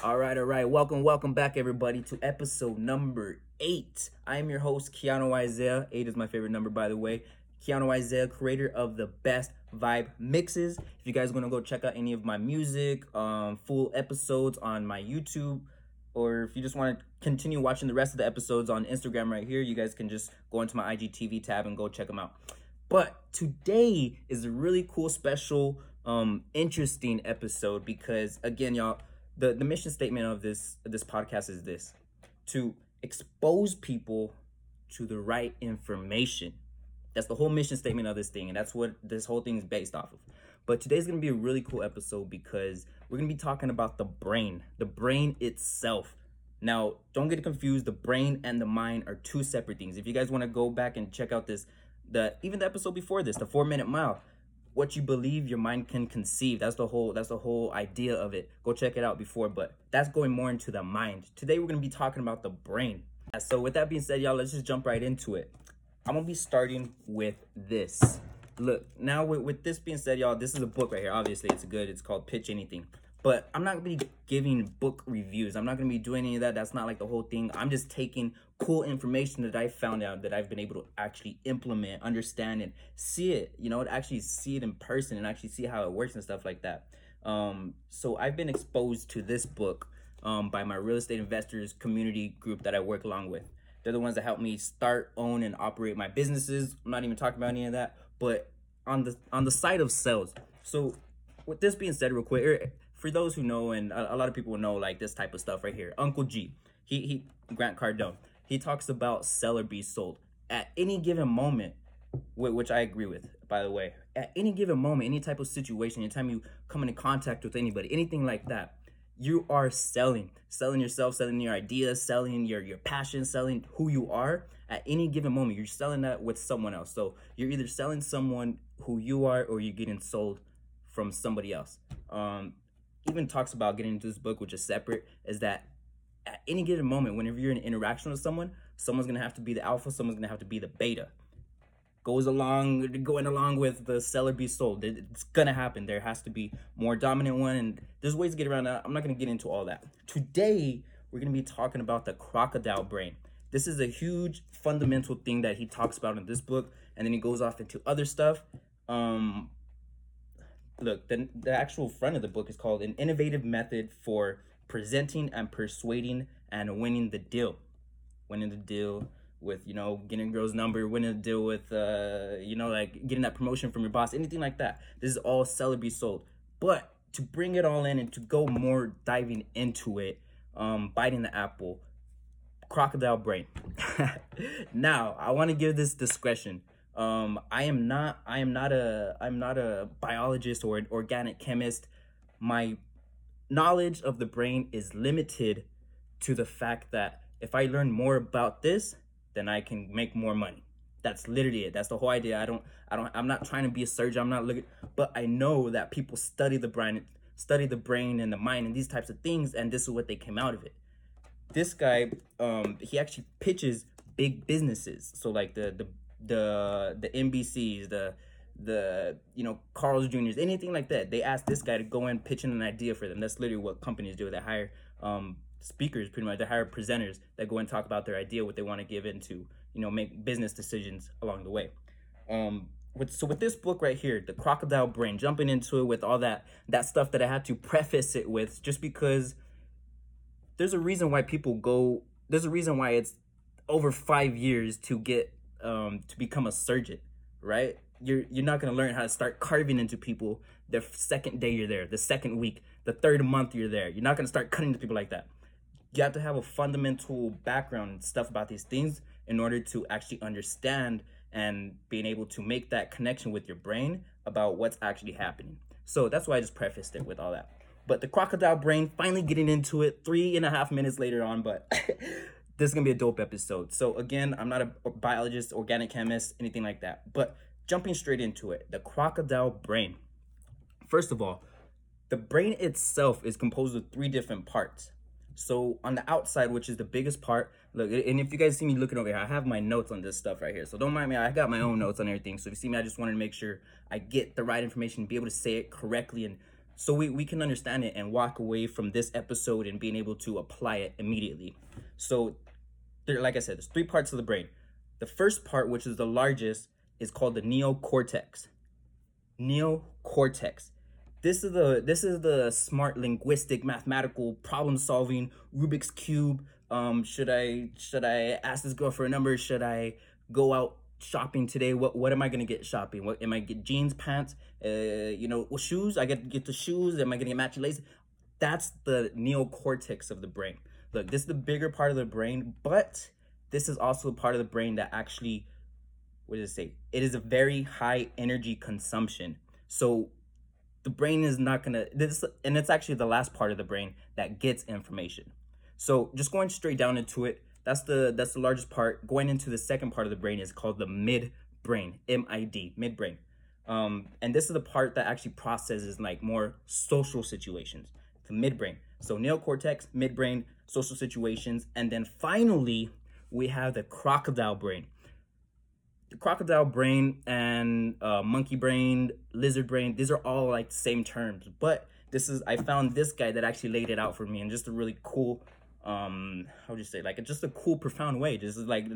All right, all right. Welcome, welcome back, everybody, to episode number eight. I am your host, Keanu Isaiah. Eight is my favorite number, by the way. Keanu Isaiah, creator of the best vibe mixes. If you guys want to go check out any of my music, um, full episodes on my YouTube, or if you just want to continue watching the rest of the episodes on Instagram right here, you guys can just go into my IGTV tab and go check them out. But today is a really cool, special, um, interesting episode because again, y'all the, the mission statement of this this podcast is this to expose people to the right information. That's the whole mission statement of this thing and that's what this whole thing is based off of. But today's to be a really cool episode because we're to be talking about the brain the brain itself. Now don't get confused the brain and the mind are two separate things. If you guys want to go back and check out this the even the episode before this the four minute mile what you believe your mind can conceive. That's the whole that's the whole idea of it. Go check it out before but that's going more into the mind. Today we're going to be talking about the brain. So with that being said y'all let's just jump right into it. I'm going to be starting with this. Look now with, with this being said y'all this is a book right here. Obviously it's good. It's called pitch anything but I'm not gonna be giving book reviews. I'm not gonna be doing any of that. That's not like the whole thing. I'm just taking cool information that I found out that I've been able to actually implement, understand, and see it. You know, actually see it in person and actually see how it works and stuff like that. Um, so I've been exposed to this book um, by my real estate investors community group that I work along with. They're the ones that help me start, own, and operate my businesses. I'm not even talking about any of that, but on the on the side of sales. So with this being said, real quick er, for those who know, and a, a, lot of people know like this type of stuff right here. Uncle G, he he Grant Cardone, he talks about sell or be sold at any given moment, which I agree with. By the way, at any given moment, any type of situation, anytime you come into contact with anybody, anything like that, you are selling, selling yourself, selling your ideas, selling your your passion, selling who you are. At any given moment, you're selling that with someone else. So you're either selling someone who you are, or you're getting sold from somebody else. Um, even talks about getting into this book, which is separate, is that at any given moment, whenever you're in interaction with someone, someone's gonna have to be the alpha, someone's gonna have to be the beta. Goes along, going along with the sell or be sold. It's gonna happen. There has to be more dominant one, and there's ways to get around that. I'm not gonna get into all that. Today, we're gonna be talking about the crocodile brain. This is a huge fundamental thing that he talks about in this book, and then he goes off into other stuff. Um, look, the, the actual front of the book is called An Innovative Method for Presenting and Persuading and Winning the Deal. Winning the deal with, you know, getting a girl's number, winning the deal with, uh, you know, like getting that promotion from your boss, anything like that. This is all sell or be sold. But to bring it all in and to go more diving into it, um, biting the apple, crocodile brain. now, I want to give this discretion um, I am not. I am not a. I'm not a biologist or an organic chemist. My knowledge of the brain is limited to the fact that if I learn more about this, then I can make more money. That's literally it. That's the whole idea. I don't. I don't. I'm not trying to be a surgeon. I'm not looking. But I know that people study the brain, study the brain and the mind and these types of things, and this is what they came out of it. This guy, um, he actually pitches big businesses. So like the the the the NBCs, the the you know Carl's Juniors, anything like that. They ask this guy to go in pitching an idea for them. That's literally what companies do. They hire um, speakers, pretty much. They hire presenters that go and talk about their idea, what they want to give into, you know, make business decisions along the way. Um, with so with this book right here, the Crocodile Brain, jumping into it with all that that stuff that I had to preface it with, just because there's a reason why people go. There's a reason why it's over five years to get um, to become a surgeon, right? You're you're not gonna learn how to start carving into people the second day you're there, the second week, the third month you're there. You're not gonna start cutting into people like that. You have to have a fundamental background and stuff about these things in order to actually understand and being able to make that connection with your brain about what's actually happening. So that's why I just prefaced it with all that. But the crocodile brain, finally getting into it three and a half minutes later on, but this is gonna be a dope episode. So again, I'm not a biologist, organic chemist, anything like that. But jumping straight into it, the crocodile brain. First of all, the brain itself is composed of three different parts. So on the outside, which is the biggest part, look, and if you guys see me looking over here, I have my notes on this stuff right here. So don't mind me, I got my own notes on everything. So if you see me, I just wanted to make sure I get the right information, be able to say it correctly and so we, we can understand it and walk away from this episode and being able to apply it immediately. So like I said, there's three parts of the brain. The first part, which is the largest, is called the neocortex. Neocortex. This is the this is the smart linguistic mathematical problem solving Rubik's cube. Um, should I should I ask this girl for a number? Should I go out shopping today? What what am I gonna get shopping? What am I get jeans, pants, uh, you know, well, shoes? I get get the shoes. Am I gonna get matching laces? That's the neocortex of the brain. Look, this is the bigger part of the brain, but this is also a part of the brain that actually, what does it say? It is a very high energy consumption. So the brain is not gonna this, and it's actually the last part of the brain that gets information. So just going straight down into it, that's the that's the largest part. Going into the second part of the brain is called the midbrain, M-I-D, midbrain. Um, and this is the part that actually processes like more social situations, the midbrain. So neocortex, midbrain, social situations, and then finally we have the crocodile brain. The crocodile brain and uh, monkey brain, lizard brain, these are all like the same terms, but this is I found this guy that actually laid it out for me in just a really cool um how would you say like just a cool profound way. This is like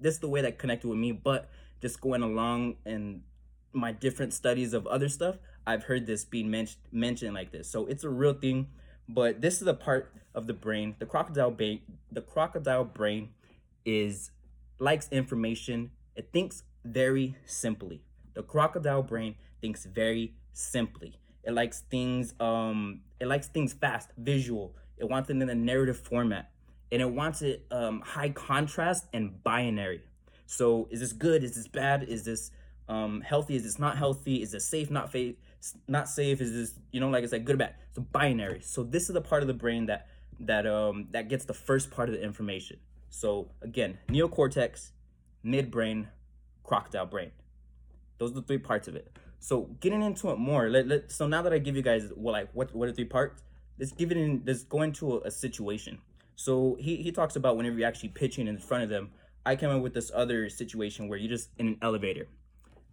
this is the way that connected with me. But just going along and my different studies of other stuff i've heard this being mentioned mentioned like this. So it's a real thing but this is a part of the brain the crocodile brain the crocodile brain is likes information it thinks very simply the crocodile brain thinks very simply it likes things um it likes things fast visual it wants it in a narrative format and it wants it um, high contrast and binary. So is this good? Is this bad? Is this um, healthy? Is this not healthy? Is this safe? Not safe? Not safe? Is this you know like I said, good or bad? So binary. So this is the part of the brain that that um that gets the first part of the information. So again, neocortex, midbrain, crocodile brain. Those are the three parts of it. So getting into it more, let, let so now that I give you guys well, like what what are three parts? let's give it in let's go into a, a, situation so he, he talks about whenever you're actually pitching in front of them i came up with this other situation where you're just in an elevator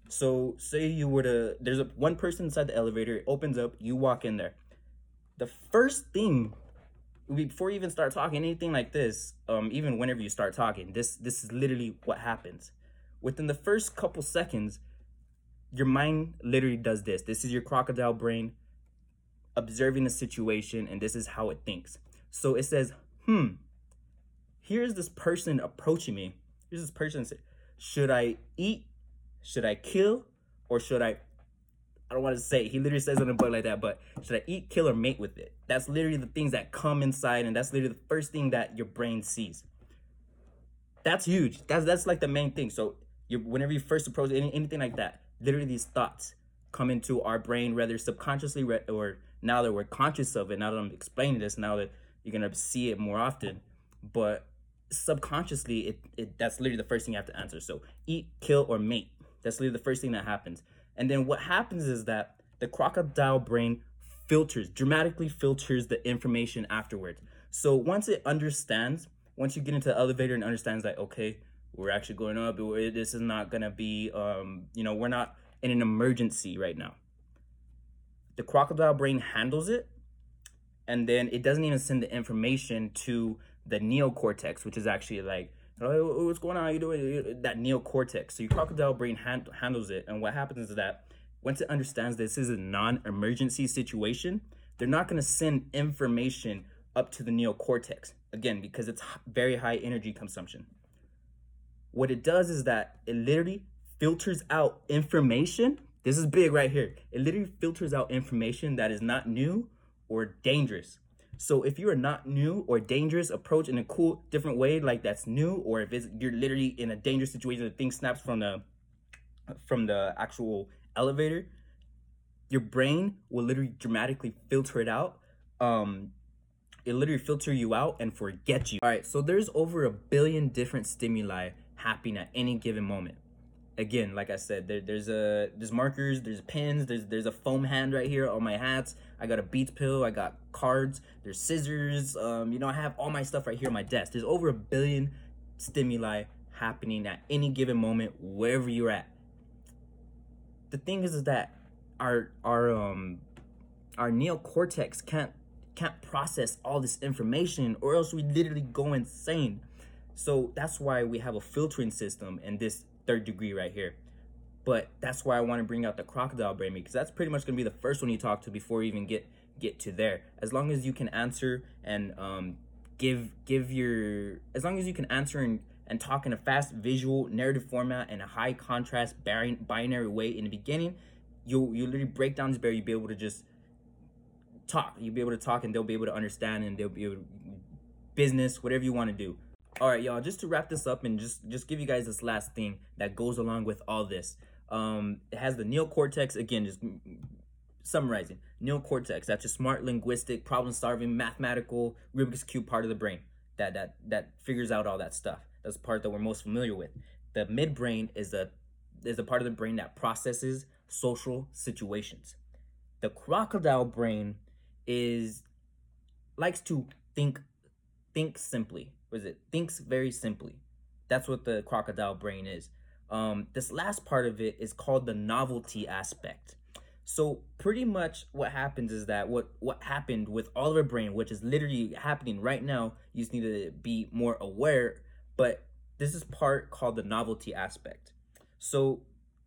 so say you were to there's a one person inside the elevator it opens up you walk in there the first thing before you even start talking anything like this um even whenever you start talking this this is literally what happens within the first couple seconds your mind literally does this this is your crocodile brain observing the situation and this is how it thinks. So it says, hmm, here's this person approaching me. Here's this person should I eat? Should I kill? Or should I I don't want to say he literally says in a book like that, but should I eat, kill, or mate with it? That's literally the things that come inside, and that's literally the first thing that your brain sees. That's huge. That's that's like the main thing. So you whenever you first approach any, anything like that, literally these thoughts come into our brain, whether subconsciously or now that we're conscious of it, now that I'm explaining this, now that you're gonna see it more often, but subconsciously, it, it that's literally the first thing you have to answer. So eat, kill, or mate. That's literally the first thing that happens. And then what happens is that the crocodile brain filters, dramatically filters the information afterwards. So once it understands, once you get into the elevator and understands that, okay, we're actually going up, this is not gonna be, um, you know, we're not in an emergency right now the crocodile brain handles it and then it doesn't even send the information to the neocortex which is actually like what's going on? How you doing? That neocortex. So your crocodile brain hand- handles it and what happens is that once it understands this is a non-emergency situation they're not going to send information up to the neocortex. Again because it's very high energy consumption. What it does is that it literally filters out information. This is big right here. It literally filters out information that is not new or dangerous. So if you are not new or dangerous, approach in a cool, different way, like that's new, or if it's you're literally in a dangerous situation, the thing snaps from the from the actual elevator, your brain will literally dramatically filter it out. Um, it literally filter you out and forget you. All right, so there's over a billion different stimuli happening at any given moment again, like I said, there, there's a there's markers, there's pens, there's there's a foam hand right here on my hats. I got a Beats pill, I got cards, there's scissors. Um, you know, I have all my stuff right here on my desk. There's over a billion stimuli happening at any given moment, wherever you're at. The thing is, is that our our um our neocortex can't can't process all this information or else we literally go insane. So that's why we have a filtering system in this third degree right here. But that's why I want to bring out the crocodile brain because that's pretty much to be the first one you talk to before you even get get to there. As long as you can answer and um, give give your as long as you can answer and and talk in a fast visual narrative format and a high contrast binary way in the beginning, you'll you literally break down this barrier. You'll be able to just talk. You'll be able to talk and they'll be able to understand and they'll be able to business, whatever you want to do. All right, y'all, just to wrap this up and just just give you guys this last thing that goes along with all this. Um, it has the neocortex again, just summarizing. Neocortex, that's a smart linguistic, problem-solving, mathematical, Rubik's cube part of the brain that that that figures out all that stuff. That's the part that we're most familiar with. The midbrain is a is a part of the brain that processes social situations. The crocodile brain is likes to think think simply. Was it thinks very simply? That's what the crocodile brain is. Um, this last part of it is called the novelty aspect. So pretty much what happens is that what what happened with all of our brain, which is literally happening right now, you just need to be more aware. But this is part called the novelty aspect. So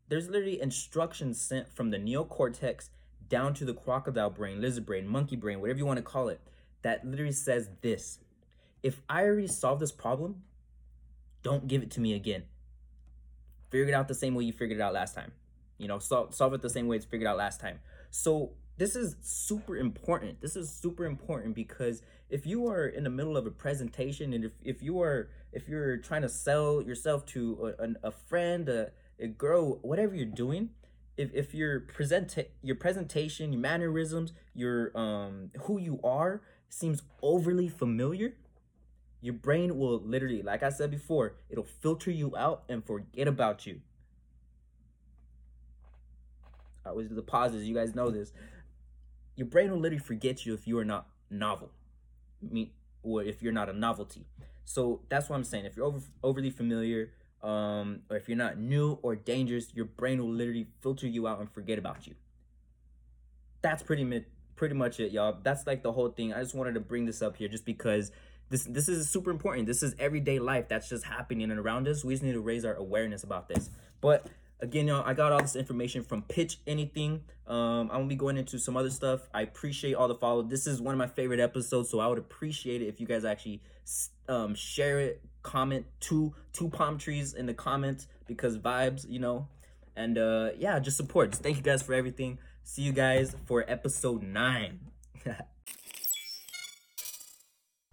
there's literally instructions sent from the neocortex down to the crocodile brain, lizard brain, monkey brain, whatever you want to call it, that literally says this. If I already solved this problem, don't give it to me again. Figure it out the same way you figured it out last time. You know, solve, solve it the same way it's figured out last time. So this is super important. This is super important because if you are in the middle of a presentation and if, if you are if you're trying to sell yourself to a, a friend, a, a girl, whatever you're doing, if, if your present your presentation, your mannerisms, your um who you are seems overly familiar, your brain will literally, like I said before, it'll filter you out and forget about you. I always do the pauses, you guys know this. Your brain will literally forget you if you are not novel. Mean, or if you're not a novelty. So that's what I'm saying. If you're over, overly familiar, um, or if you're not new or dangerous, your brain will literally filter you out and forget about you. That's pretty pretty much it, y'all. That's like the whole thing. I just wanted to bring this up here just because this this is super important. This is everyday life that's just happening and around us. We just need to raise our awareness about this. But again, y'all, I got all this information from Pitch Anything. Um, I'm gonna be going into some other stuff. I appreciate all the follow. This is one of my favorite episodes, so I would appreciate it if you guys actually um, share it, comment two two palm trees in the comments because vibes, you know. And uh, yeah, just support. Just thank you guys for everything. See you guys for episode nine.